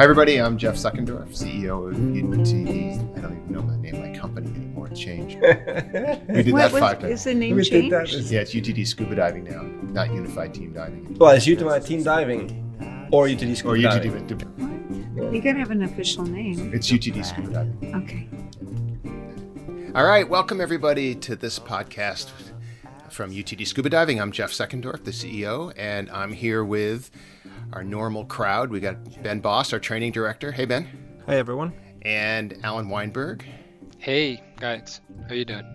Hi, everybody. I'm Jeff Seckendorf, CEO of UTD. I don't even know the name of my company anymore. It's changed. We did What that was, five is the name We did that. Yeah, it's UTD Scuba Diving now, not Unified Team Diving. Well, it's UTD Team Diving or UTD Or Scuba Diving. UTD. You gotta have an official name. It's UTD Scuba Diving. Okay. All right, welcome everybody to this podcast from UTD Scuba Diving. I'm Jeff Seckendorf, the CEO, and I'm here with our normal crowd. We got Ben Boss, our training director. Hey, Ben. Hi, everyone. And Alan Weinberg. Hey guys, how you doing?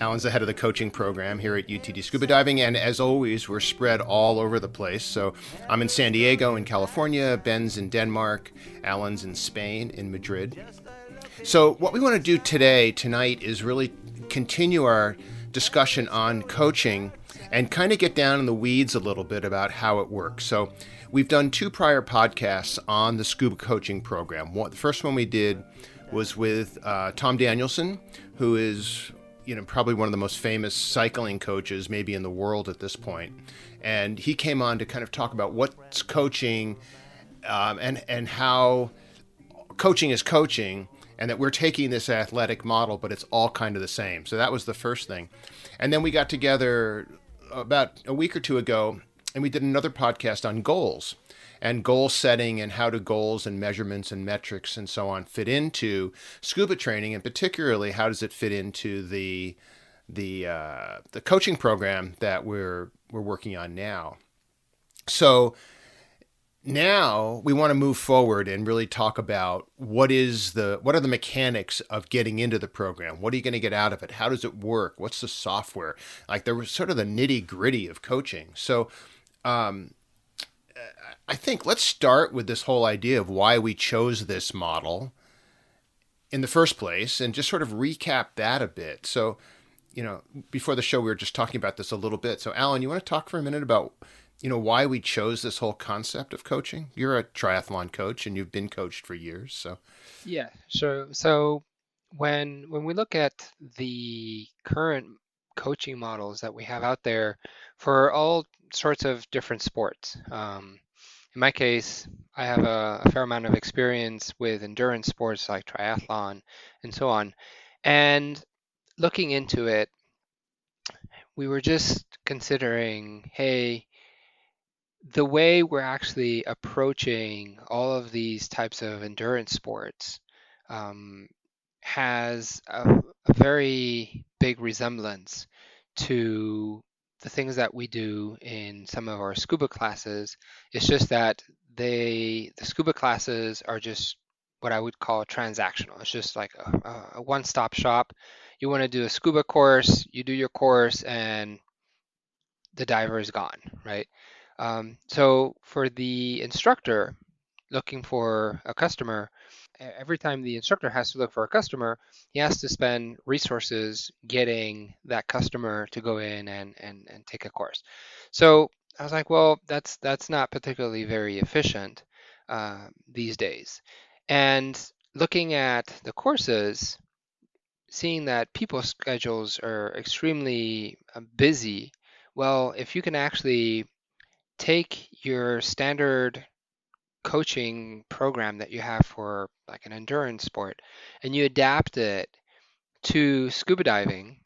Alan's the head of the coaching program here at UTD Scuba Diving, and as always, we're spread all over the place. So I'm in San Diego, in California, Ben's in Denmark, Alan's in Spain, in Madrid. So, what we want to do today, tonight, is really continue our discussion on coaching and kind of get down in the weeds a little bit about how it works. So, we've done two prior podcasts on the scuba coaching program. The first one we did was with uh, Tom Danielson, who is you know probably one of the most famous cycling coaches maybe in the world at this point. point and he came on to kind of talk about what's coaching um, and and how coaching is coaching and that we're taking this athletic model but it's all kind of the same so that was the first thing and then we got together about a week or two ago and we did another podcast on goals and goal setting and how do goals and measurements and metrics and so on fit into scuba training and particularly how does it fit into the the uh, the coaching program that we're we're working on now. So now we want to move forward and really talk about what is the what are the mechanics of getting into the program? What are you going to get out of it? How does it work? What's the software? Like there was sort of the nitty gritty of coaching. So um, i think let's start with this whole idea of why we chose this model in the first place and just sort of recap that a bit. So you know before the show we were just talking about this a little bit. So alan you want to talk for a minute about you know why we chose this whole concept of coaching? You're a triathlon coach and you've been coached for years so. Yeah, sure. So when when we look at the current coaching models that we have out there for all sorts of different sports, um, in my case, I have a, a fair amount of experience with endurance sports like triathlon and so on. And looking into it, we were just considering, hey, the way we're actually approaching all of these types of endurance sports um, has a, a very big resemblance to the things that we do in some of our scuba classes. It's just that they the scuba classes are just what I would call transactional. It's just like a, a- one-stop shop. You want to do a scuba course, you do your course, and the diver is gone, right? Um, so for the instructor looking for a customer, every time the instructor has to look for a customer, he has to spend resources getting that customer to go in and, and, and take a course. So I was like, well, that's that's not particularly very efficient uh, these days. And looking at the courses, seeing that people's schedules are extremely uh, busy, well, if you can actually take your standard coaching program that you have for like an endurance sport and you adapt it to scuba diving,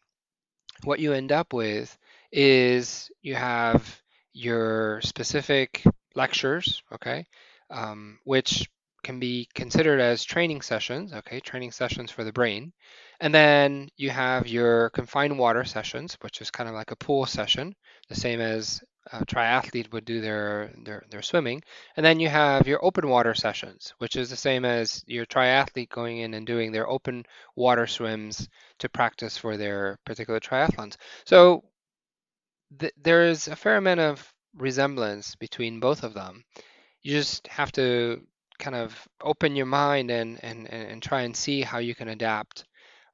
what you end up with is you have your specific lectures, okay, um, which can be considered as training sessions, okay, training sessions for the brain. And then you have your confined water sessions, which is kind of like a pool session, the same as a triathlete would do their, their, their swimming. And then you have your open water sessions, which is the same as your triathlete going in and doing their open water swims to practice for their particular triathlons. So th- there is a fair amount of resemblance between both of them. You just have to kind of open your mind and, and, and and try and see how you can adapt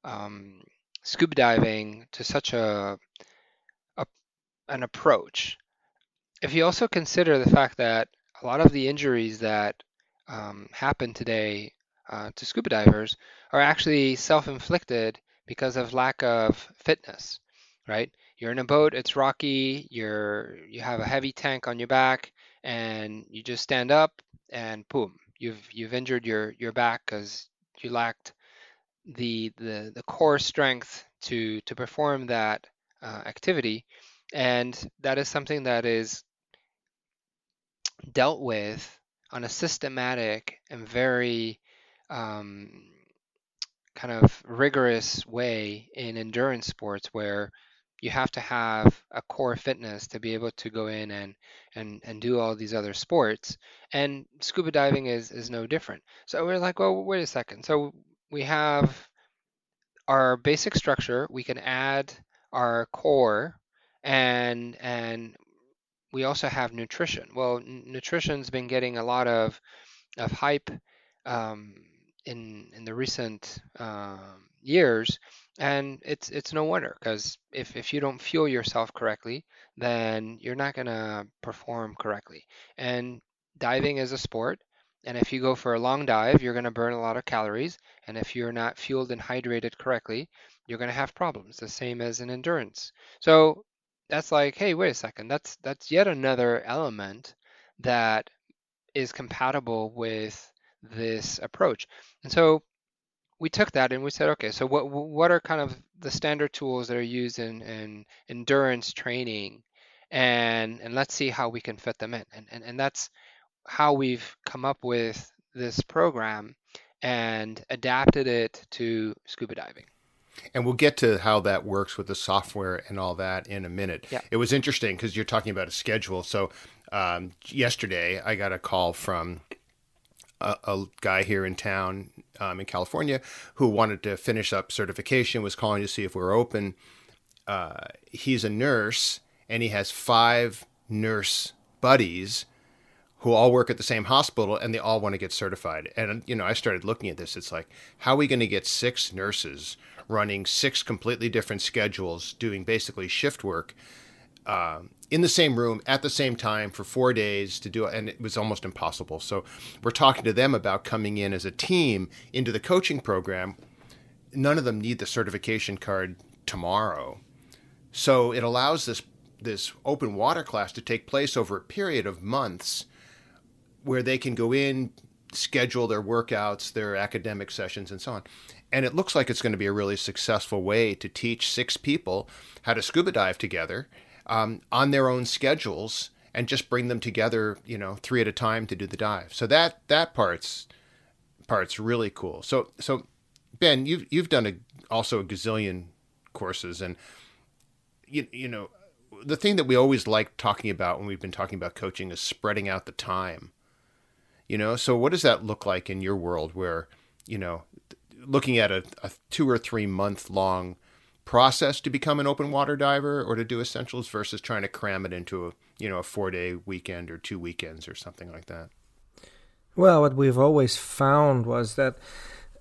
um, scuba diving to such a, a an approach. If you also consider the fact that a lot of the injuries that um, happen today uh, to scuba divers are actually self-inflicted because of lack of fitness, right? You're in a boat, it's rocky, you're you have a heavy tank on your back, and you just stand up and boom, you've you've injured your your back because you lacked the the the core strength to to perform that uh, activity, and that is something that is dealt with on a systematic and very um, kind of rigorous way in endurance sports where you have to have a core fitness to be able to go in and and and do all these other sports. And scuba diving is is no different. So we're like well wait a second. So we have our basic structure. We can add our core and and we also have nutrition. Well nutrition's been getting a lot of of hype um, in in the recent um, years and it's it's no wonder because if, if you don't fuel yourself correctly then you're not going to perform correctly. And diving is a sport and if you go for a long dive you're going to burn a lot of calories and if you're not fueled and hydrated correctly you're going to have problems the same as in endurance. So that's like hey wait a second that's that's yet another element that is compatible with this approach. And so we took that and we said, okay, so what what are kind of the standard tools that are used in, in endurance training, and and let's see how we can fit them in, and and, and that's how we've come up with this program and adapted it to scuba diving. And we'll get to how that works with the software and all that in a minute. Yeah. It was interesting because you're talking about a schedule. So um, yesterday I got a call from a, a guy here in town um, in California who wanted to finish up certification, was calling to see if we are open. Uh, he's a nurse and he has five nurse buddies who all work at the same hospital and they all want to get certified. And, you know, I started looking at this. It's like, how are we going to get six nurses running six completely different schedules, doing basically shift work? Um, in the same room at the same time for four days to do it, and it was almost impossible. So we're talking to them about coming in as a team into the coaching program. None of them need the certification card tomorrow, so it allows this this open water class to take place over a period of months, where they can go in, schedule their workouts, their academic sessions, and so on. And it looks like it's going to be a really successful way to teach six people how to scuba dive together um, on their own schedules and just bring them together, you know, three at a time to do the dive. So that that part's part's really cool. So so Ben, you've you've done a, also a gazillion courses, and you you know the thing that we always like talking about when we've been talking about coaching is spreading out the time. You know, so what does that look like in your world where you know looking at a, a two or three month long process to become an open water diver or to do essentials versus trying to cram it into a you know a four day weekend or two weekends or something like that? Well what we've always found was that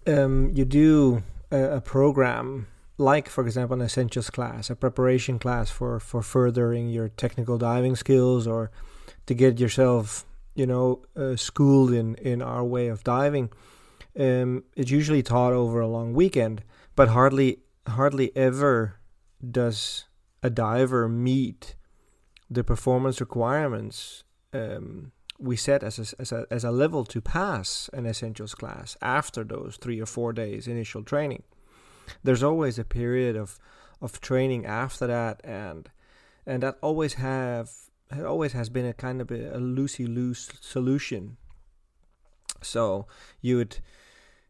um, you do a, a, program like for example an essentials class a preparation class for for furthering your technical diving skills or to get yourself you know uh, schooled in in our way of diving um, it's usually taught over a long weekend but hardly hardly ever does a diver meet the performance requirements um, we set as a, as, a, as a level to pass an essentials class after those three or four days initial training. There's always a period of of training after that, and and that always have it always has been a kind of a, a loosey loose solution. So you would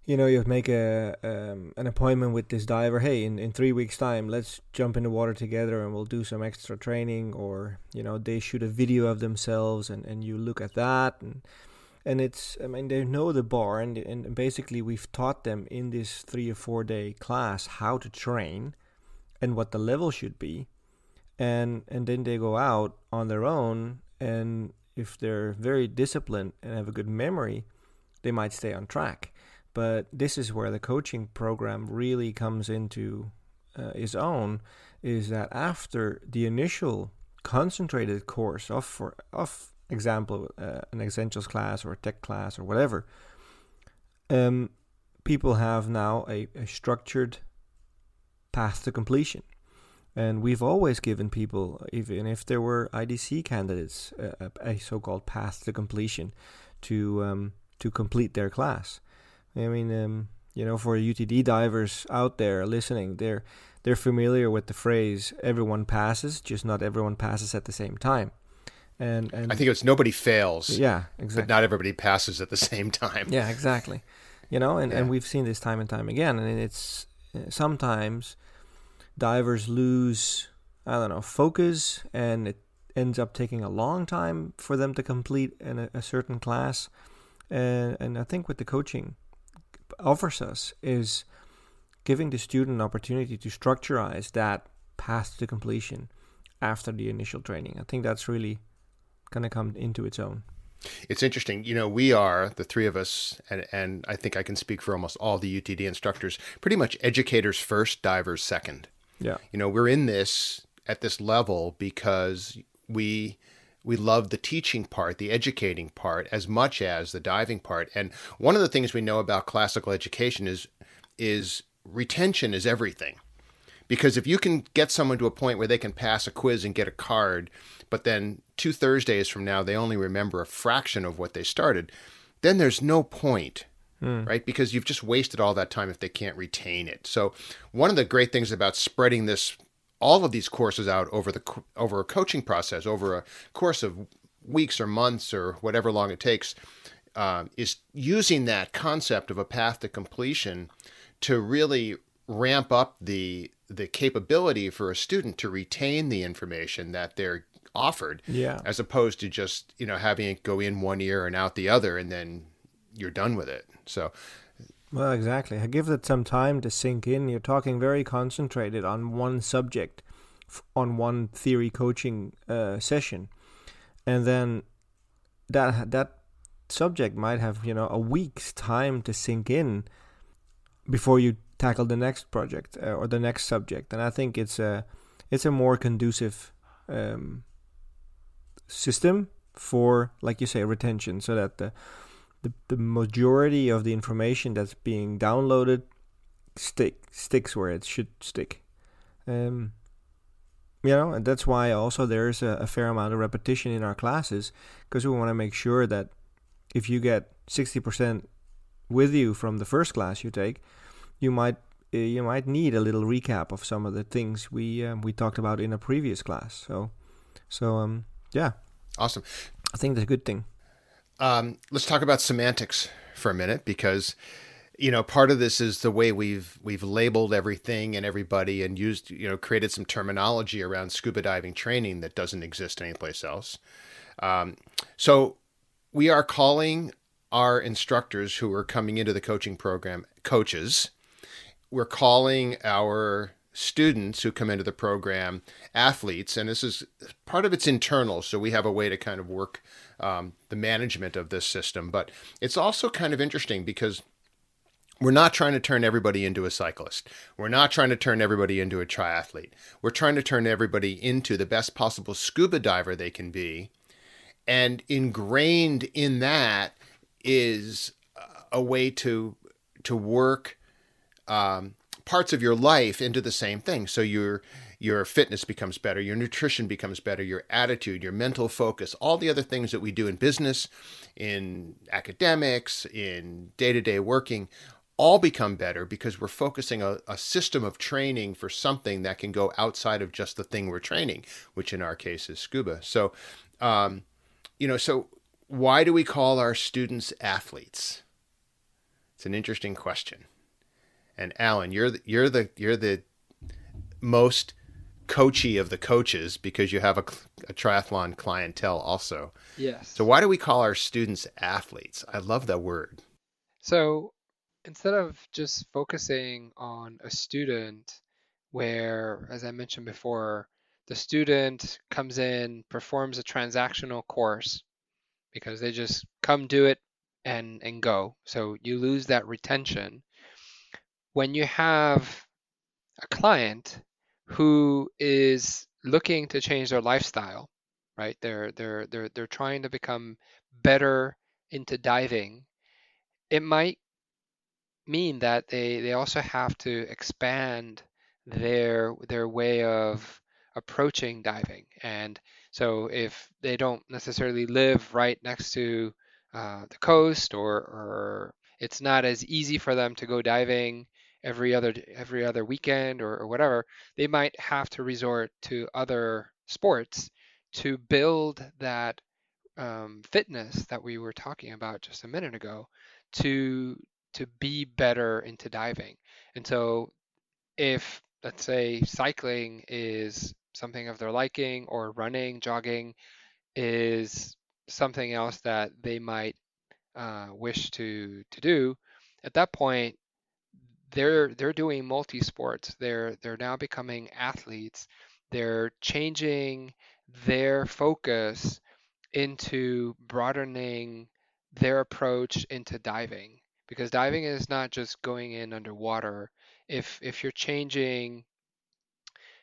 you know, you would make a um, an appointment with this diver. Hey, in, in three weeks' time, let's jump in the water together and we'll do some extra training. Or you know, they shoot a video of themselves and, and you look at that and and it's I mean they know the bar and and basically we've taught them in this three or four day class how to train and what the level should be, and and then they go out on their own and if they're very disciplined and have a good memory, they might stay on track. But this is where the coaching program really comes into uh, its own is that after the initial concentrated course of for of example uh, an essentials class or a tech class or whatever um, people have now a, a structured path to completion and we've always given people even if there were idc candidates a, a so-called path to completion to um, to complete their class. I mean, um, you know, for UTD divers out there listening, they're they're familiar with the phrase "everyone passes," just not everyone passes at the same time. And, and I think it's nobody fails. Yeah, exactly. But not everybody passes at the same time. Yeah, exactly. You know, and, Yeah. and we've seen this time and time again. And it's uh, sometimes divers lose, I don't know, focus, and it ends up taking a long time for them to complete a certain class. And and I think what the coaching offers us is giving the student an opportunity to structureize that path to completion after the initial training. I think that's really going to come into its own. It's interesting. You know, we are the three of us, and and I think I can speak for almost all the UTD instructors. Pretty much educators first, divers second. Yeah. You know, we're in this at this level because we we love the teaching part, the educating part, as much as the diving part. And one of the things we know about classical education is is retention is everything. Because if you can get someone to a point where they can pass a quiz and get a card, but then two Thursdays from now they only remember a fraction of what they started, then there's no point, right? Because you've just wasted all that time if they can't retain it. So one of the great things about spreading this, all of these courses out over the over a coaching process, over a course of weeks or months or whatever long it takes, um, is using that concept of a path to completion to really ramp up the the capability for a student to retain the information that they're offered Yeah. as opposed to just you know having it go in one ear and out the other and then you're done with it so Well, exactly. I give it some time to sink in. You're talking very concentrated on one subject, on one theory coaching uh, session, and then that that subject might have you know a week's time to sink in before you tackle the next project uh, or the next subject. And I think it's a it's a more conducive um, system for, like you say, retention, so that the the, the majority of the information that's being downloaded stick sticks where it should stick. Um, you know, and that's why also there's a, a fair amount of repetition in our classes because we want to make sure that if you get 60% with you from the first class you take, you might uh, you might need a little recap of some of the things we um, we talked about in a previous class. So, so um, yeah, awesome I think that's a good thing. Um, let's talk about semantics for a minute because you know part of this is the way we've we've labeled everything and everybody and used you know created some terminology around scuba diving training that doesn't exist anyplace else. Um, so we are calling our instructors who are coming into the coaching program coaches. We're calling our students who come into the program athletes, and this is part of it's internal, so we have a way to kind of work um, the management of this system. But it's also kind of interesting because we're not trying to turn everybody into a cyclist. We're not trying to turn everybody into a triathlete. We're trying to turn everybody into the best possible scuba diver they can be. And ingrained in that is a way to to work um, parts of your life into the same thing. So your your fitness becomes better, your nutrition becomes better, your attitude, your mental focus, all the other things that we do in business, in academics, in day to day working, all become better because we're focusing a, a system of training for something that can go outside of just the thing we're training, which in our case is scuba. So, um, you know, so why do we call our students athletes? It's an interesting question. And Alan, you're the, you're the you're the most coachy of the coaches because you have a, a triathlon clientele also. Yes. So why do we call our students athletes? I love that word. So instead of just focusing on a student where, as I mentioned before, the student comes in, performs a transactional course because they just come do it and, and go. So you lose that retention. When you have a client who is looking to change their lifestyle, right? They're they're they're they're trying to become better into diving. It might mean that they they also have to expand their their way of approaching diving. And so if they don't necessarily live right next to uh, the coast or or it's not as easy for them to go diving every other every other weekend or, or whatever, they might have to resort to other sports to build that um, fitness that we were talking about just a minute ago to to be better into diving. And so if let's say cycling is something of their liking or running, jogging is something else that they might uh, wish to to do, at that point they're they're doing multi sports. They're they're now becoming athletes. They're changing their focus into broadening their approach into diving because diving is not just going in underwater. If if you're changing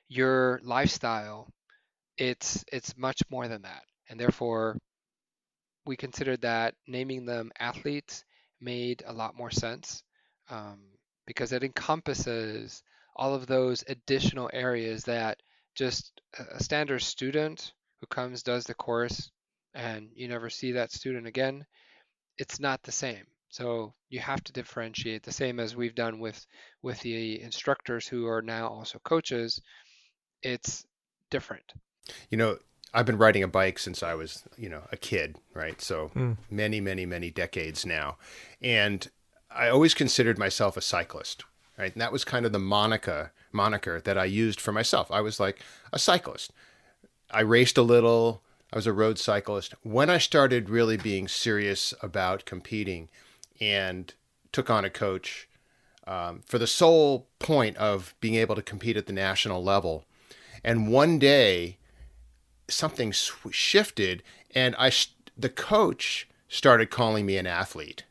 your lifestyle, it's it's much more than that. And therefore we considered that naming them athletes made a lot more sense um, because it encompasses all of those additional areas that just a standard student who comes does the course and you never see that student again it's not the same so you have to differentiate the same as we've done with with the instructors who are now also coaches it's different you know I've been riding a bike since I was, you know, a kid, right? So mm. many, many, many decades now. And I always considered myself a cyclist, right? And that was kind of the moniker moniker that I used for myself. I was like a cyclist. I raced a little. I was a road cyclist. When I started really being serious about competing and took on a coach um, for the sole point of being able to compete at the national level. And one day, something shifted and I the coach started calling me an athlete.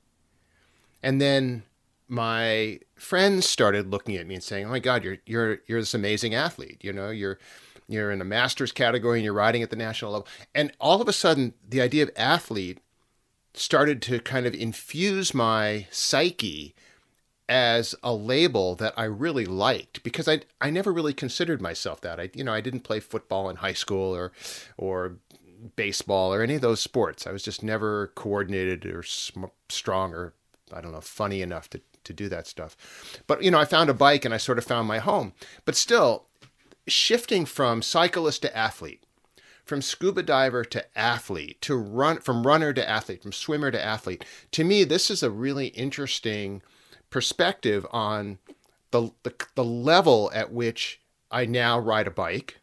And then my friends started looking at me and saying, "Oh my God, you're you're you're this amazing athlete. You know, you're you're in a masters category and you're riding at the national level." And all of a sudden, the idea of athlete started to kind of infuse my psyche as a label that I really liked because I I never really considered myself that. I you know I didn't play football in high school or or baseball or any of those sports. I was just never coordinated or sm- strong or I don't know funny enough to to do that stuff. But you know I found a bike and I sort of found my home. But still shifting from cyclist to athlete from scuba diver to athlete to run from runner to athlete from swimmer to athlete to me this is a really interesting perspective on the, the, the level at which I now ride a bike,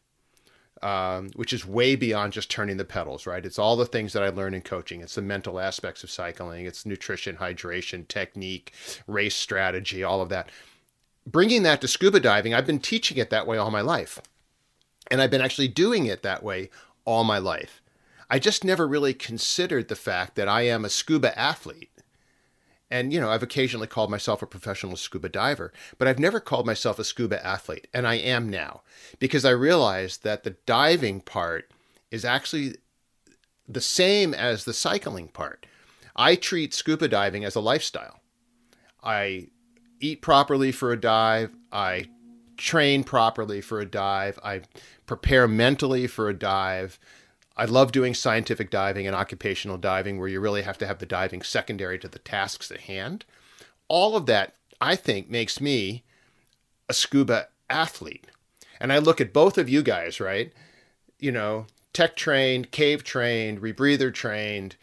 um, which is way beyond just turning the pedals, right? It's all the things that I learned in coaching. It's the mental aspects of cycling, it's nutrition, hydration, technique, race strategy, all of that. Bringing that to scuba diving, I've been teaching it that way all my life. And I've been actually doing it that way all my life. I just never really considered the fact that I am a scuba athlete and, you know, I've occasionally called myself a professional scuba diver, but I've never called myself a scuba athlete. And I am now because I realized that the diving part is actually the same as the cycling part. I treat scuba diving as a lifestyle. I eat properly for a dive. I train properly for a dive. I prepare mentally for a dive. I love doing scientific diving and occupational diving where you really have to have the diving secondary to the tasks at hand. All of that, I think, makes me a scuba athlete. And I look at both of you guys, right? You know, tech trained, cave trained, rebreather trained,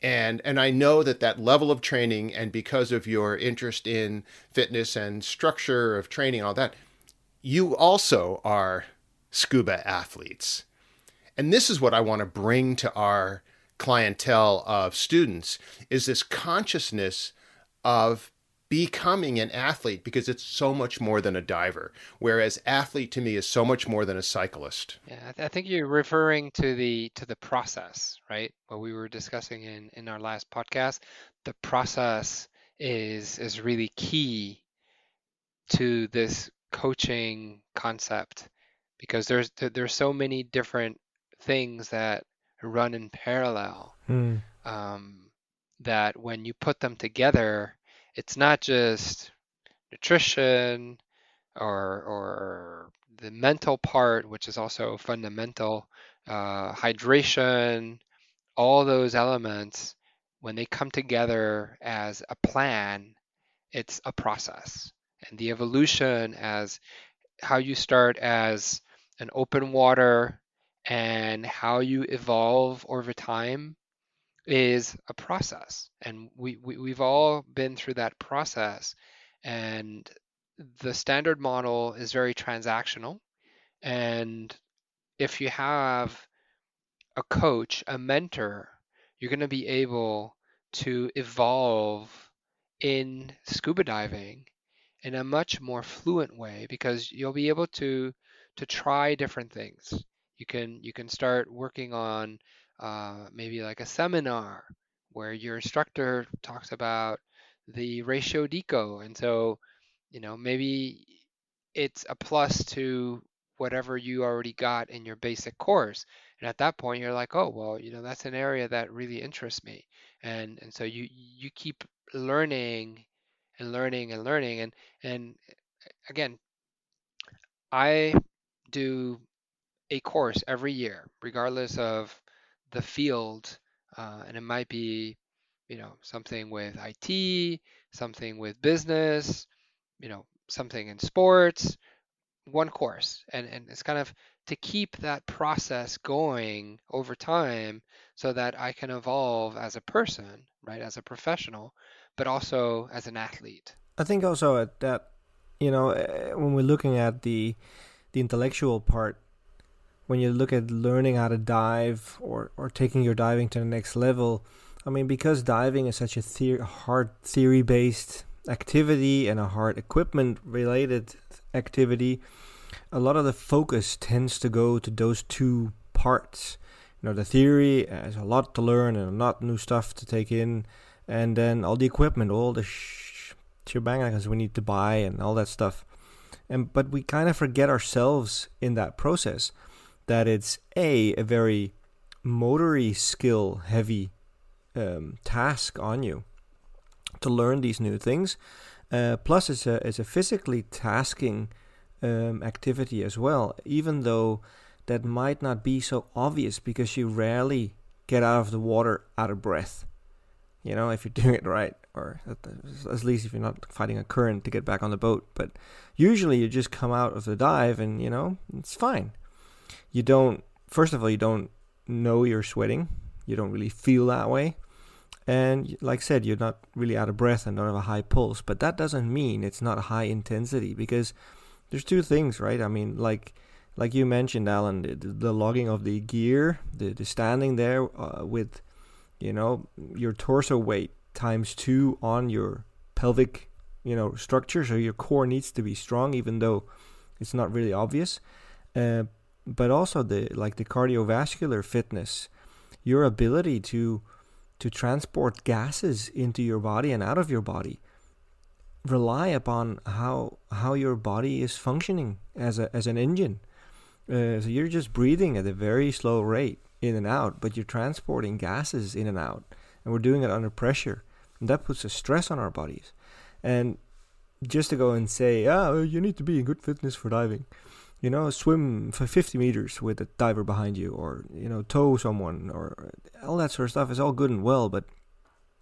and and I know that that level of training and because of your interest in fitness and structure of training all that, you also are scuba athletes. And this is what I want to bring to our clientele of students is this consciousness of becoming an athlete because it's so much more than a diver. Whereas athlete to me is so much more than a cyclist. Yeah i, th- I think you're referring to the to the process right? What we were discussing in in our last podcast the process is is really key to this coaching concept because there's there's so many different things that run in parallel. Mm. Um, that when you put them together, it's not just nutrition or or the mental part, which is also fundamental, uh, hydration, all those elements when they come together as a plan, it's a process. And the evolution as how you start as an open water and how you evolve over time is a process. And we, we, we've all been through that process. And the standard model is very transactional. And if you have a coach, a mentor, you're going to be able to evolve in scuba diving in a much more fluent way because you'll be able to to try different things. You can you can start working on uh, maybe like a seminar where your instructor talks about the ratio deco, and so you know maybe it's a plus to whatever you already got in your basic course. And at that point, you're like, oh well, you know that's an area that really interests me, and and so you you keep learning and learning and learning. And and again i do a course every year regardless of the field uh, and it might be you know something with it something with business you know something in sports one course and and it's kind of to keep that process going over time so that I can evolve as a person, right, as a professional, but also as an athlete. I think also at that, you know, eh, when we're looking at the the intellectual part, when you look at learning how to dive or or taking your diving to the next level, I mean, because diving is such a the- hard theory based activity and a hard equipment related activity, a lot of the focus tends to go to those two parts. You know, the theory uh, has a lot to learn and a lot of new stuff to take in, and then all the equipment, all the sh- shebang we need to buy and all that stuff. And but we kind of forget ourselves in that process that it's a a very motory skill heavy um, task on you to learn these new things. Uh, plus, it's a it's a physically tasking um, activity as well, even though that might not be so obvious because you rarely get out of the water out of breath. You know, if you're doing it right, or at least if you're not fighting a current to get back on the boat. But usually you just come out of the dive and, you know, it's fine. You don't, first of all, you don't know you're sweating. You don't really feel that way. And like I said, you're not really out of breath and don't have a high pulse. But that doesn't mean it's not high intensity because there's two things, right? I mean, like like you mentioned, Alan, the, the logging of the gear, the, the standing there uh, with, you know, your torso weight times two on your pelvic, you know, structure. So your core needs to be strong, even though it's not really obvious. Uh, but also the like the cardiovascular fitness, your ability to to transport gases into your body and out of your body rely upon how how your body is functioning as a as an engine. Uh, so you're just breathing at a very slow rate in and out, but you're transporting gases in and out, and we're doing it under pressure, and that puts a stress on our bodies. And just to go and say, oh, you need to be in good fitness for diving, you know, swim for 50 meters with a diver behind you, or you know, tow someone, or all that sort of stuff is all good and well, but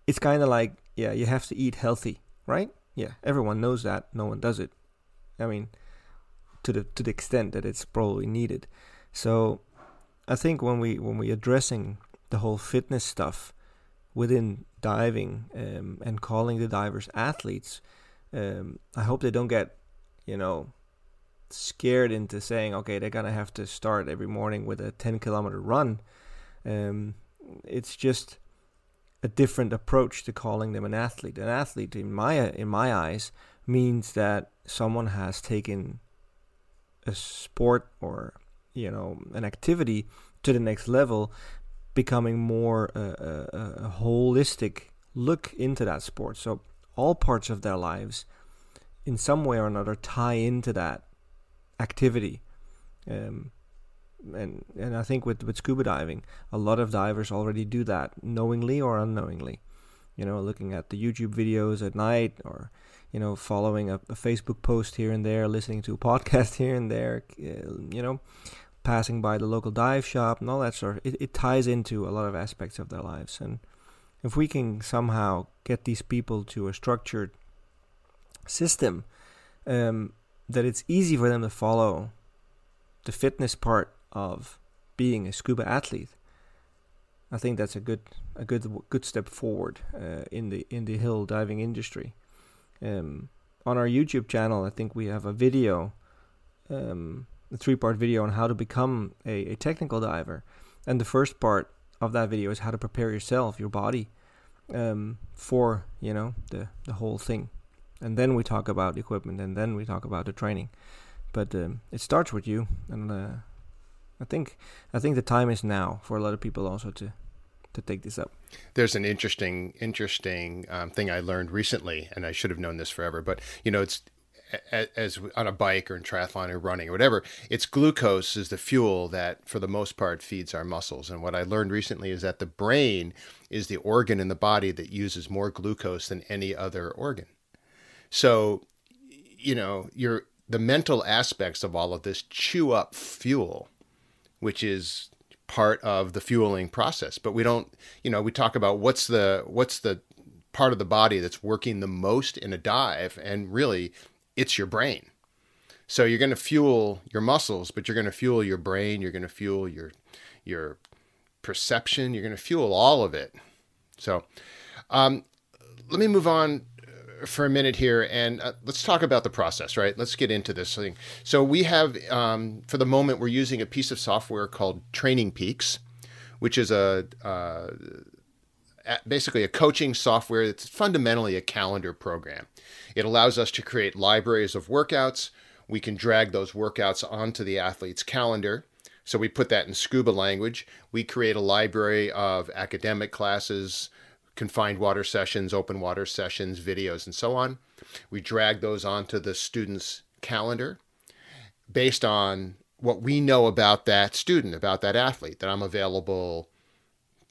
it's kind of like, yeah, you have to eat healthy, right? Yeah, everyone knows that. No one does it. I mean, to the to the extent that it's probably needed. So, I think when we when we addressing the whole fitness stuff within diving um, and calling the divers athletes, um, I hope they don't get, you know, scared into saying, okay, they're gonna have to start every morning with a 10 kilometer run. Um, it's just a different approach to calling them an athlete. An athlete, in my in my eyes, means that someone has taken a sport or you know an activity to the next level, becoming more a, a, a holistic look into that sport. So all parts of their lives, in some way or another, tie into that activity. Um, and and I think with with scuba diving, a lot of divers already do that knowingly or unknowingly. You know, looking at the YouTube videos at night, or you know, following a, a Facebook post here and there, listening to a podcast here and there. You know, passing by the local dive shop and all that sort. Of, it, it ties into a lot of aspects of their lives, and if we can somehow get these people to a structured system um, that it's easy for them to follow the fitness part of being a scuba athlete. I think that's a good a good good step forward uh, in the in the hill diving industry. Um, on our YouTube channel, I think we have a video, um, a three part video on how to become a, a technical diver, and the first part of that video is how to prepare yourself, your body, um, for you know the the whole thing, and then we talk about equipment, and then we talk about the training. But um, it starts with you, and uh, I think I think the time is now for a lot of people also to to take this up. There's an interesting interesting um, thing I learned recently, and I should have known this forever. But you know, it's as on a bike or in triathlon or running or whatever, it's glucose is the fuel that, for the most part, feeds our muscles. And what I learned recently is that the brain is the organ in the body that uses more glucose than any other organ. So, you know, your the mental aspects of all of this chew up fuel which is part of the fueling process. But we don't, you know, we talk about what's the what's the part of the body that's working the most in a dive, and really, it's your brain. So you're going to fuel your muscles, but you're going to fuel your brain. You're going to fuel your your perception. You're going to fuel all of it. So, um, let me move on for a minute here and uh, let's talk about the process, right? Let's get into this thing. So we have, um, for the moment, we're using a piece of software called Training Peaks, which is a uh, basically a coaching software that's fundamentally a calendar program. It allows us to create libraries of workouts. We can drag those workouts onto the athlete's calendar. So we put that in scuba language. We create a library of academic classes, confined water sessions, open water sessions, videos, and so on. We drag those onto the student's calendar based on what we know about that student, about that athlete, that I'm available,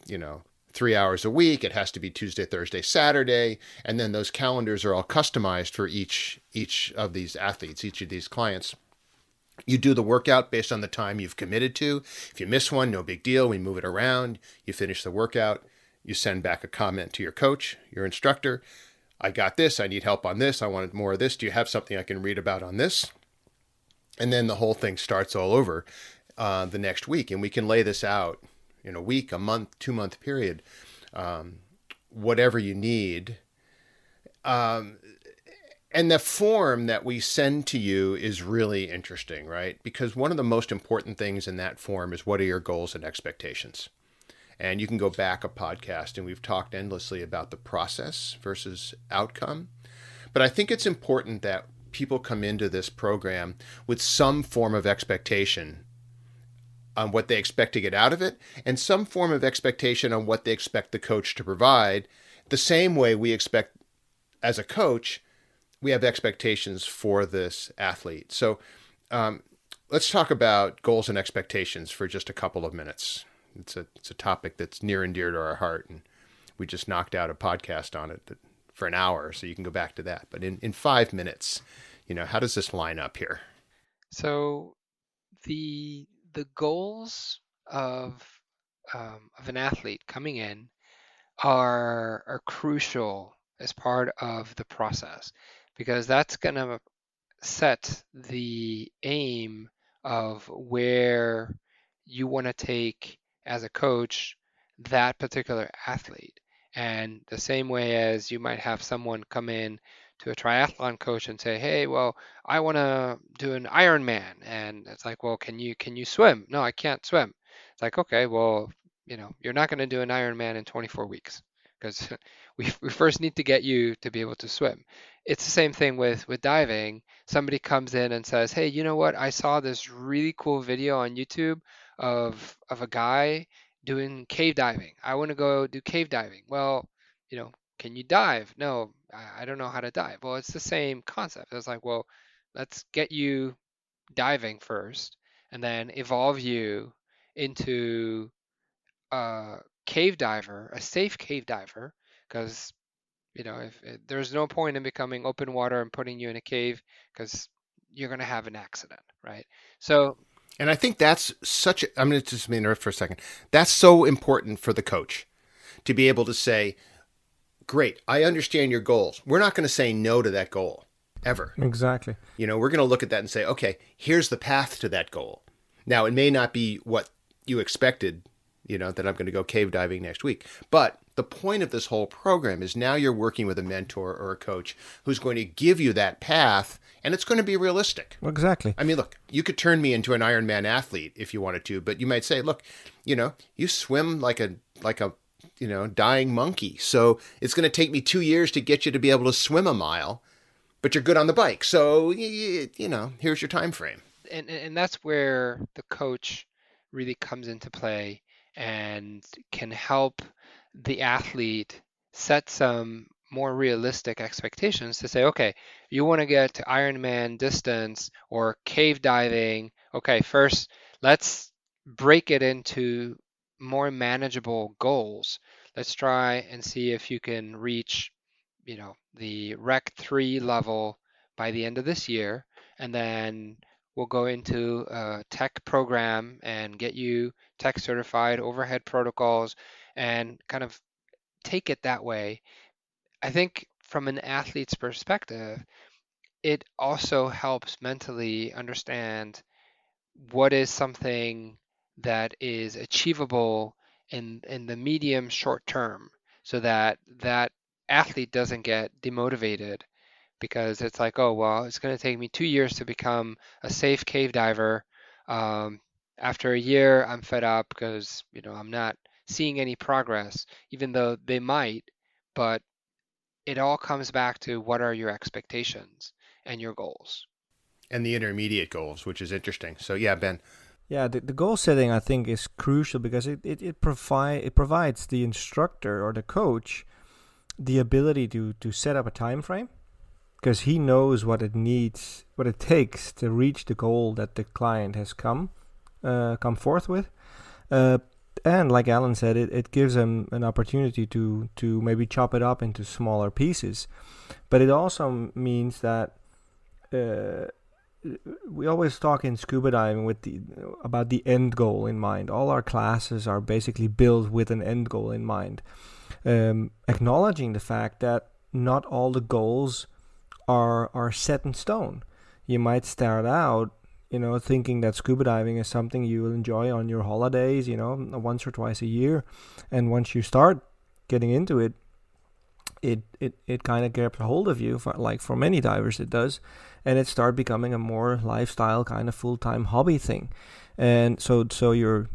you know, three hours a week. It has to be Tuesday, Thursday, Saturday, and then those calendars are all customized for each each of these athletes, each of these clients. You do the workout based on the time you've committed to. If you miss one, no big deal. We move it around. You finish the workout. You send back a comment to your coach, your instructor. I got this. I need help on this. I wanted more of this. Do you have something I can read about on this? And then the whole thing starts all over uh, the next week. And we can lay this out in a week, a month, two month period, um, whatever you need. Um, and the form that we send to you is really interesting, right? Because one of the most important things in that form is what are your goals and expectations? And you can go back a podcast, and we've talked endlessly about the process versus outcome. But I think it's important that people come into this program with some form of expectation on what they expect to get out of it and some form of expectation on what they expect the coach to provide. The same way we expect, as a coach, we have expectations for this athlete. So um, let's talk about goals and expectations for just a couple of minutes. It's a it's a topic that's near and dear to our heart, and we just knocked out a podcast on it that, for an hour, so you can go back to that. But in in five minutes, you know, how does this line up here? So the the goals of um, of an athlete coming in are are crucial as part of the process because that's going to set the aim of where you want to take as a coach that particular athlete. And the same way as you might have someone come in to a triathlon coach and say, "Hey, well, I want to do an Ironman," and it's like, "Well, can you can you swim?" No, I can't swim. It's like, okay, well, you know, you're not going to do an Ironman in 24 weeks because we, we first need to get you to be able to swim. It's the same thing with with diving. Somebody comes in and says, "Hey, you know what? I saw this really cool video on YouTube of of a guy doing cave diving. I want to go do cave diving. Well, you know, can you dive? No, I, I don't know how to dive. Well, it's the same concept. It's like, well, let's get you diving first, and then evolve you into a cave diver, a safe cave diver, because you know, if, if there's no point in becoming open water and putting you in a cave because you're going to have an accident, right? So and I think that's such. A, I'm going to just interrupt for a second. That's so important for the coach, to be able to say, Great, I understand your goals. We're not going to say no to that goal ever. Exactly. You know, we're going to look at that and say, okay, here's the path to that goal. Now, it may not be what you expected, you know, that I'm going to go cave diving next week. But the point of this whole program is now you're working with a mentor or a coach who's going to give you that path and it's going to be realistic. Exactly. I mean, look, you could turn me into an Ironman athlete if you wanted to, but you might say, look, you know, you swim like a like a you know dying monkey, so it's going to take me two years to get you to be able to swim a mile, but you're good on the bike, so you, you know, here's your time frame. And and that's where the coach really comes into play and can help the athlete set some more realistic expectations to say, okay, you want to get to Ironman distance or cave diving. Okay, first let's break it into more manageable goals. Let's try and see if you can reach, you know, the Rec 3 level by the end of this year, and then we'll go into a tech program and get you tech certified, overhead protocols, and kind of take it that way. I think from an athlete's perspective, it also helps mentally understand what is something that is achievable in in the medium short term so that that athlete doesn't get demotivated because it's like oh well it's going to take me two years to become a safe cave diver. Um, after a year i'm fed up because you know i'm not seeing any progress even though they might but it all comes back to what are your expectations and your goals. And the intermediate goals which is interesting. So yeah ben. Yeah, the, the goal setting I think is crucial because it, it, it provide it provides the instructor or the coach the ability to, to set up a time frame because he knows what it needs what it takes to reach the goal that the client has come uh, come forth with. Uh, and like Alan said, it, it gives them an opportunity to to maybe chop it up into smaller pieces. But it also means that uh, we always talk in scuba diving with the about the end goal in mind. All our classes are basically built with an end goal in mind, um, acknowledging the fact that not all the goals are are set in stone. You might start out, you know, thinking that scuba diving is something you will enjoy on your holidays, you know, once or twice a year, and once you start getting into it, it it, it kind of grabs a hold of you, for, like for many divers it does, and it start becoming a more lifestyle kind of full time hobby thing, and so so your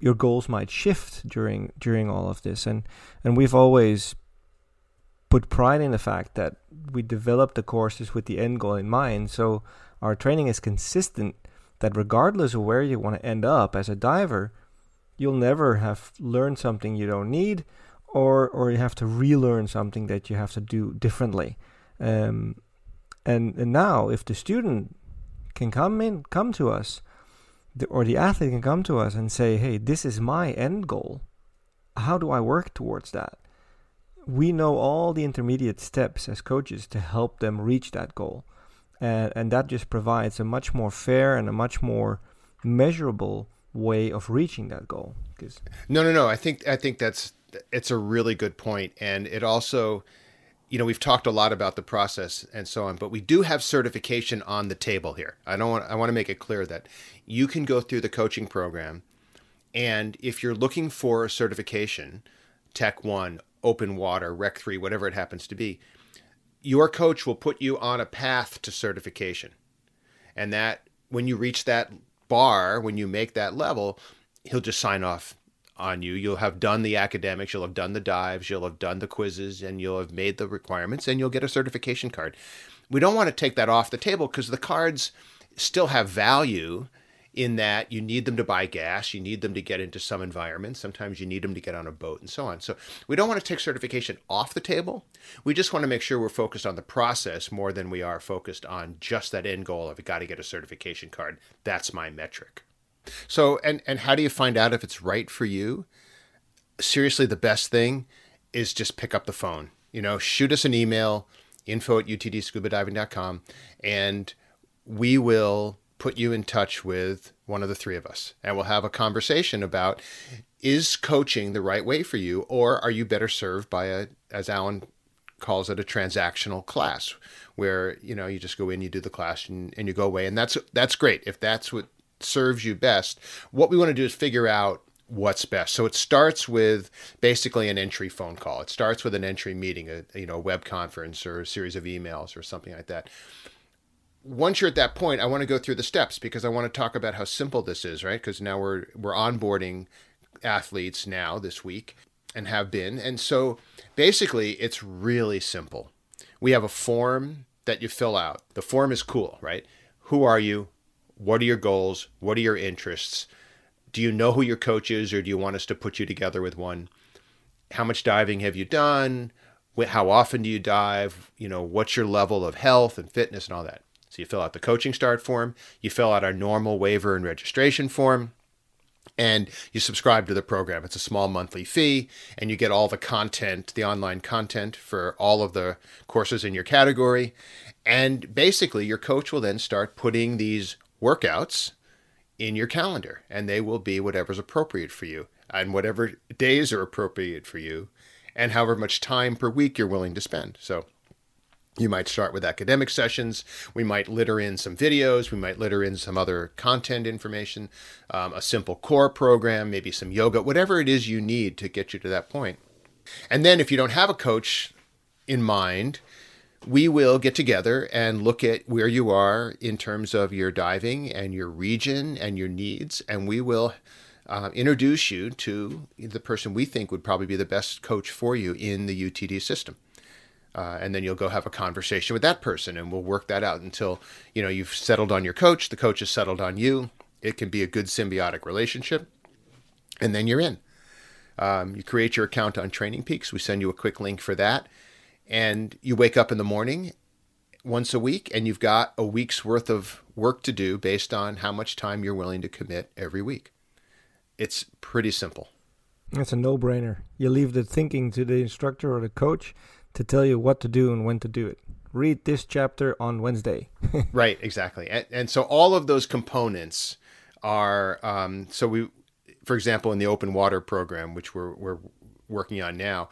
your goals might shift during during all of this, and and we've always put pride in the fact that we develop the courses with the end goal in mind, so our training is consistent. That regardless of where you want to end up as a diver, you'll never have learned something you don't need or or you have to relearn something that you have to do differently. Um, and and now, if the student can come in, come to us, the, or the athlete can come to us and say, "Hey, this is my end goal. How do I work towards that?" We know all the intermediate steps as coaches to help them reach that goal, and and that just provides a much more fair and a much more measurable way of reaching that goal. Because no, no, no. I think I think that's it's a really good point, and it also, you know, we've talked a lot about the process and so on, but we do have certification on the table here. I don't want I want to make it clear that you can go through the coaching program, and if you're looking for a certification, Tech One, Open Water, Rec Three, whatever it happens to be, your coach will put you on a path to certification, and that when you reach that bar, when you make that level, he'll just sign off on you. You'll have done the academics, you'll have done the dives, you'll have done the quizzes, and you'll have made the requirements, and you'll get a certification card. We don't want to take that off the table because the cards still have value in that you need them to buy gas, you need them to get into some environment, sometimes you need them to get on a boat and so on. So we don't want to take certification off the table. We just want to make sure we're focused on the process more than we are focused on just that end goal of got to get a certification card. That's my metric. So, and and how do you find out if it's right for you? Seriously, the best thing is just pick up the phone. You know, shoot us an email, info at utdscubadiving.com, and we will put you in touch with one of the three of us, and we'll have a conversation about is coaching the right way for you, or are you better served by a, as Alan calls it, a transactional class, where you know you just go in, you do the class, and, and you go away, and that's that's great if that's what serves you best. What we want to do is figure out what's best. So it starts with basically an entry phone call. It starts with an entry meeting, a you know web conference or a series of emails or something like that. Once you're at that point, I want to go through the steps because I want to talk about how simple this is, right? Because now we're we're onboarding athletes now this week and have been. And so basically it's really simple. We have a form that you fill out. The form is cool, right? Who are you? What are your goals? What are your interests? Do you know who your coach is, or do you want us to put you together with one? How much diving have you done? How often do you dive? You know, what's your level of health and fitness and all that? So you fill out the coaching start form, you fill out our normal waiver and registration form, and you subscribe to the program. It's a small monthly fee, and you get all the content, the online content for all of the courses in your category. And basically, your coach will then start putting these workouts in your calendar, and they will be whatever's appropriate for you and whatever days are appropriate for you, and however much time per week you're willing to spend. So, you might start with academic sessions. We might litter in some videos. We might litter in some other content information, um, a simple core program, maybe some yoga, whatever it is you need to get you to that point. And then if you don't have a coach in mind, we will get together and look at where you are in terms of your diving and your region and your needs. And we will uh, introduce you to the person we think would probably be the best coach for you in the UTD system. Uh, and then you'll go have a conversation with that person and we'll work that out until you know you've settled on your coach the coach has settled on you it can be a good symbiotic relationship and then you're in. Um, you create your account on training peaks. We send you a quick link for that and you wake up in the morning once a week and you've got a week's worth of work to do based on how much time you're willing to commit every week. It's pretty simple. It's a no-brainer. You leave the thinking to the instructor or the coach to tell you what to do and when to do it. Read this chapter on Wednesday. right, exactly. And, and, so all of those components are um, so we, for example, in the open water program, which we're we're working on now,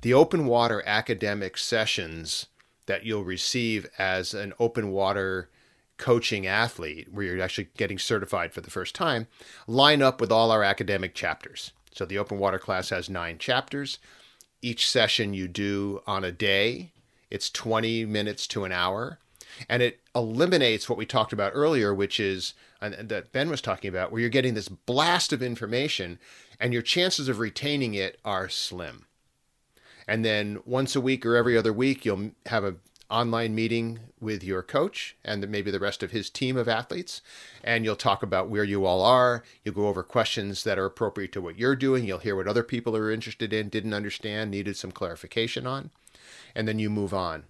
the open water academic sessions that you'll receive as an open water coaching athlete, where you're actually getting certified for the first time, line up with all our academic chapters. So the open water class has nine chapters each session you do on a day. It's 20 minutes to an hour. And it eliminates what we talked about earlier, which is and that Ben was talking about, where you're getting this blast of information and your chances of retaining it are slim. And then once a week or every other week, you'll have a online meeting with your coach and maybe the rest of his team of athletes. And you'll talk about where you all are. You'll go over questions that are appropriate to what you're doing. You'll hear what other people are interested in, didn't understand, needed some clarification on. And then you move on.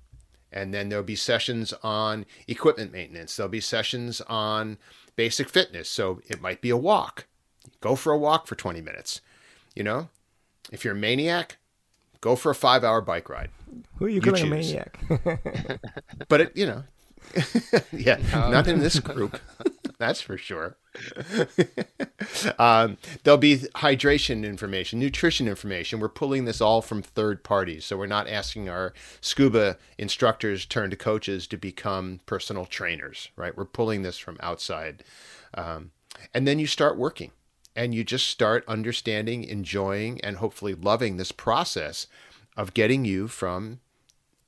And then there'll be sessions on equipment maintenance. There'll be sessions on basic fitness. So it might be a walk. Go for a walk for 20 minutes. You know, if you're a maniac, go for a five hour bike ride. Who are you, you calling a maniac? but it, you know, yeah, no. not in this group. That's for sure. um, there'll be hydration information, nutrition information. We're pulling this all from third parties. So we're not asking our scuba instructors turned to coaches to become personal trainers, right? We're pulling this from outside. Um, and then you start working and you just start understanding, enjoying, and hopefully loving this process of getting you from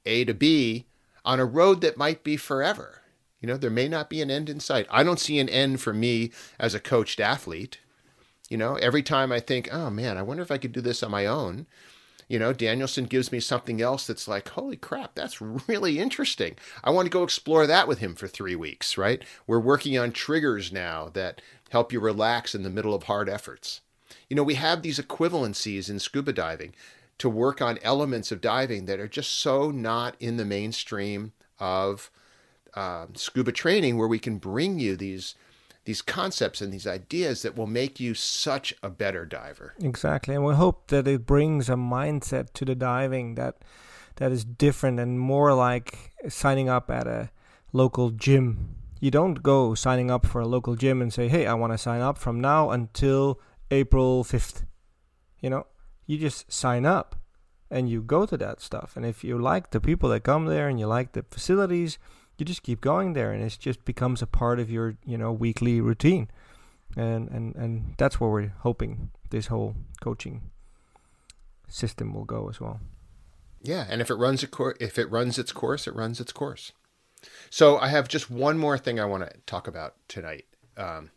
A to B on a road that might be forever. You know, there may not be an end in sight. I don't see an end for me as a coached athlete. You know, every time I think, oh man, I wonder if I could do this on my own. You know, Danielson gives me something else that's like, holy crap, that's really interesting. I want to go explore that with him for three weeks, right? We're working on triggers now that help you relax in the middle of hard efforts. You know, we have these equivalencies in scuba diving to work on elements of diving that are just so not in the mainstream of uh, scuba training, where we can bring you these these concepts and these ideas that will make you such a better diver. Exactly, and we hope that it brings a mindset to the diving that that is different and more like signing up at a local gym. You don't go signing up for a local gym and say, "Hey, I want to sign up from now until April 5th." you know, you just sign up and you go to that stuff. And if you like the people that come there and you like the facilities, you just keep going there and it just becomes a part of your, you know, weekly routine. And and and that's where we're hoping this whole coaching system will go as well. Yeah, and if it runs a cor- if it runs its course, it runs its course. So I have just one more thing I want to talk about tonight, um,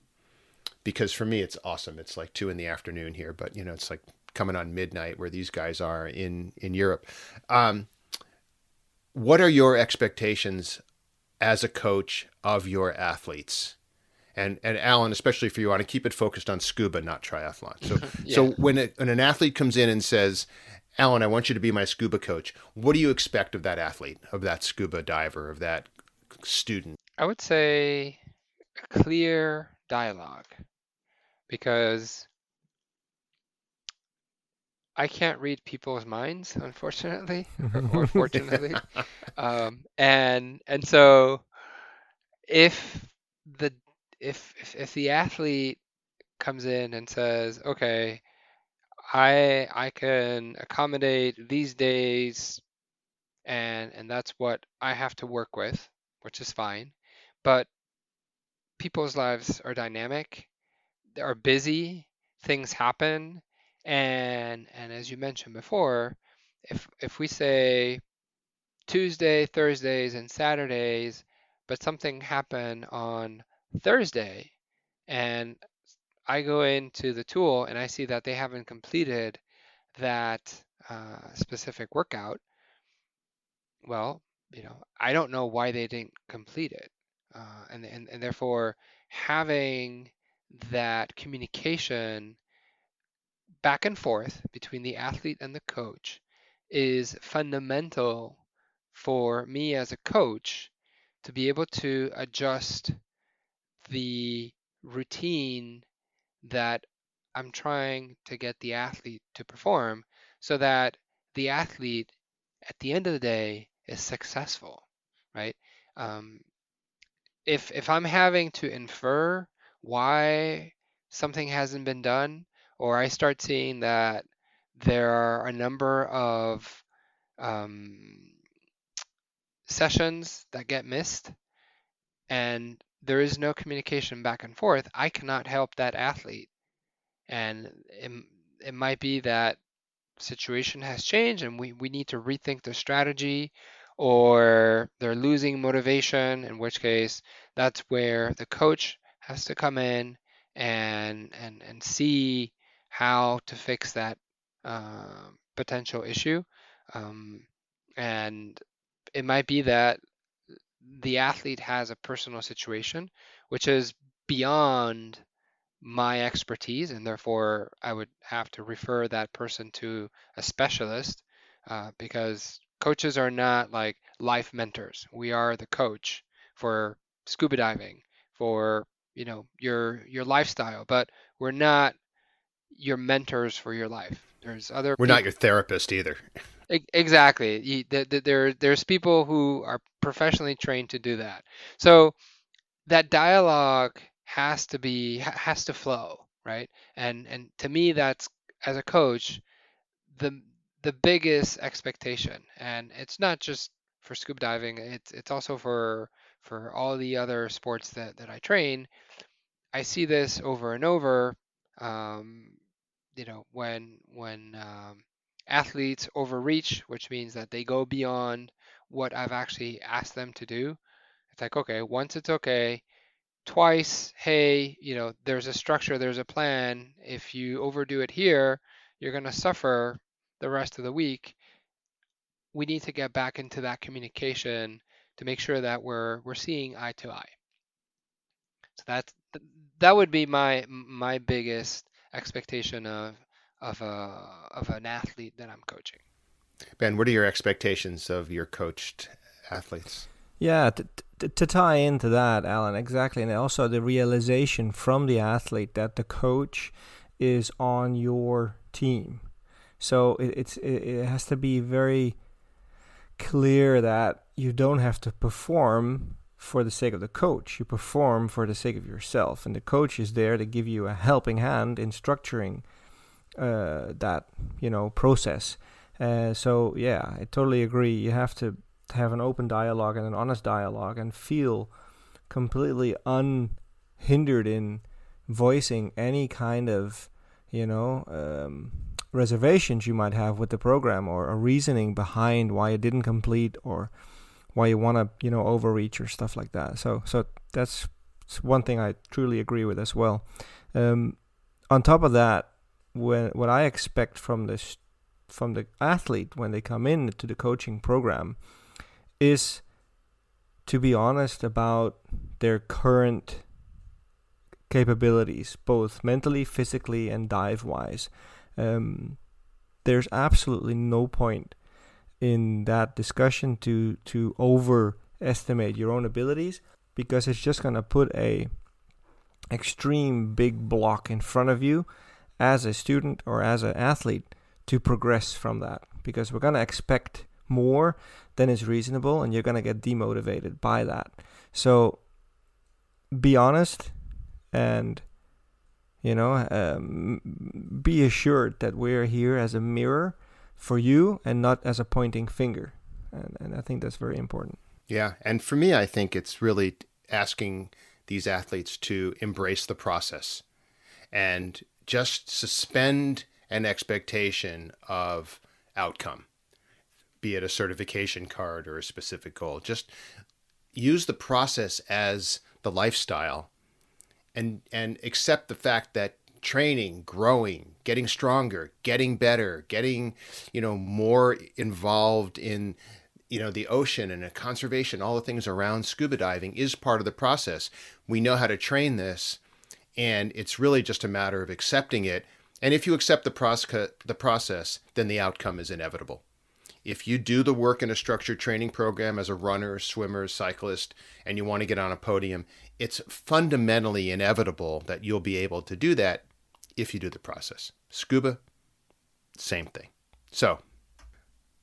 because for me it's awesome. It's like two in the afternoon here, but you know it's like coming on midnight where these guys are in in Europe. Um, what are your expectations as a coach of your athletes? And and Alan, especially for you, I want to keep it focused on scuba, not triathlon. So Yeah. so when a, when an athlete comes in and says, Alan, I want you to be my scuba coach. What do you expect of that athlete, of that scuba diver, of that student? I would say a clear dialogue because I can't read people's minds, unfortunately, or, or fortunately. um, and and so if the if, if if the athlete comes in and says, okay, I I can accommodate these days and and that's what I have to work with, which is fine. But people's lives are dynamic, they are busy, things happen, and and as you mentioned before, if if we say Tuesday, Thursdays, and Saturdays, but something happened on Thursday, and I go into the tool and I see that they haven't completed that uh, specific workout, well, you know, I don't know why they didn't complete it. Uh, and, and, and therefore, having that communication back and forth between the athlete and the coach is fundamental for me as a coach to be able to adjust the routine that I'm trying to get the athlete to perform so that the athlete at the end of the day is successful, right? Um, if if I'm having to infer why something hasn't been done, or I start seeing that there are a number of um, sessions that get missed, and there is no communication back and forth, I cannot help that athlete. And it, it might be that situation has changed and we, we need to rethink the strategy or they're losing motivation, in which case that's where the coach has to come in and and and see how to fix that uh, potential issue. Um, and it might be that the athlete has a personal situation which is beyond my expertise, and therefore I would have to refer that person to a specialist uh, because coaches are not like life mentors. We are the coach for scuba diving, for you know your your lifestyle, but we're not your mentors for your life. There's other We're not your therapist either. Exactly. You- th- th- There, there's people who are professionally trained to do that. So that dialogue has to be has to flow, right? And and to me, that's as a coach, the the biggest expectation. And it's not just for scuba diving. It's it's also for for all the other sports that that I train. I see this over and over. Um, you know, when when um, athletes overreach, which means that they go beyond what I've actually asked them to do. It's like, okay, once it's okay, twice, hey, you know, there's a structure, there's a plan. If you overdo it here, you're going to suffer the rest of the week. We need to get back into that communication to make sure that we're we're seeing eye to eye. So that's that would be my my biggest expectation of of a of an athlete that I'm coaching. Ben, what are your expectations of your coached athletes? Yeah, to, to, to tie into that, Alan, exactly, and also the realization from the athlete that the coach is on your team. So it, it's it, it has to be very clear that you don't have to perform for the sake of the coach. You perform for the sake of yourself, and the coach is there to give you a helping hand in structuring uh, that you know process. Uh, so yeah, I totally agree. You have to have an open dialogue and an honest dialogue and feel completely unhindered in voicing any kind of you know um, reservations you might have with the program or a reasoning behind why it didn't complete or why you want to you know overreach or stuff like that so so that's one thing i truly agree with as well um, on top of that when what i expect from this from the athlete when they come in to the coaching program is to be honest about their current capabilities, both mentally, physically, and dive wise. Um, there's absolutely no point in that discussion to to overestimate your own abilities because it's just going to put a extreme big block in front of you as a student or as an athlete to progress from that because we're going to expect more than is reasonable and you're going to get demotivated by that. So be honest and you know um, be assured that we're here as a mirror for you and not as a pointing finger. And, and i think that's very important. Yeah and for me i think it's really asking these athletes to embrace the process and just suspend an expectation of outcome be it a certification card or a specific goal. Just use the process as the lifestyle and and accept the fact that training, growing, getting stronger, getting better, getting, you know, more involved in you know the ocean and conservation, all the things around scuba diving is part of the process. We know how to train this, and it's really just a matter of accepting it. And if you accept the process, the process, then the outcome is inevitable. If you do the work in a structured training program as a runner, swimmer, cyclist, and you want to get on a podium, it's fundamentally inevitable that you'll be able to do that if you do the process. Scuba, same thing. So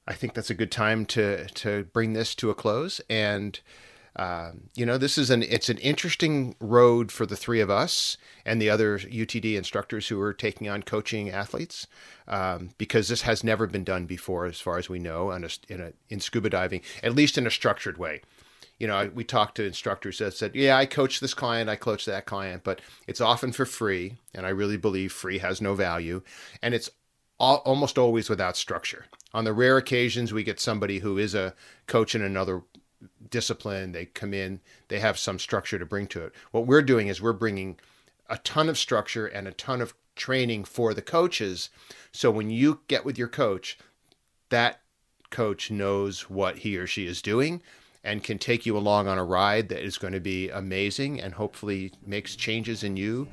I think that's a good time to to bring this to a close. And um, you know, this is an it's an interesting road for the three of us and the other UTD instructors who are taking on coaching athletes, um, because this has never been done before, as far as we know, in a, in, a, in scuba diving, at least in a structured way you know, we talked to instructors that said, yeah, I coach this client, I coach that client, but it's often for free. And I really believe free has no value. And it's all, almost always without structure. On the rare occasions we get somebody who is a coach in another discipline, they come in, they have some structure to bring to it. What we're doing is we're bringing a ton of structure and a ton of training for the coaches. So when you get with your coach, that coach knows what he or she is doing and can take you along on a ride that is going to be amazing and hopefully makes changes in you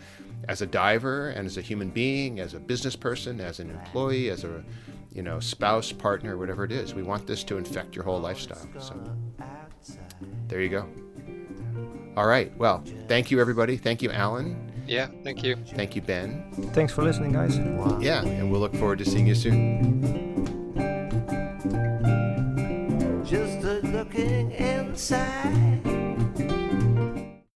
as a diver and as a human being, as a business person, as an employee, as a you know spouse, partner, whatever it is. We want this to infect your whole lifestyle. So there you go. All right. Well, thank you everybody. Thank you, Alan. Yeah, thank you. Thank you, Ben. Thanks for listening, guys. Yeah, and we'll look forward to seeing you soon. Looking inside.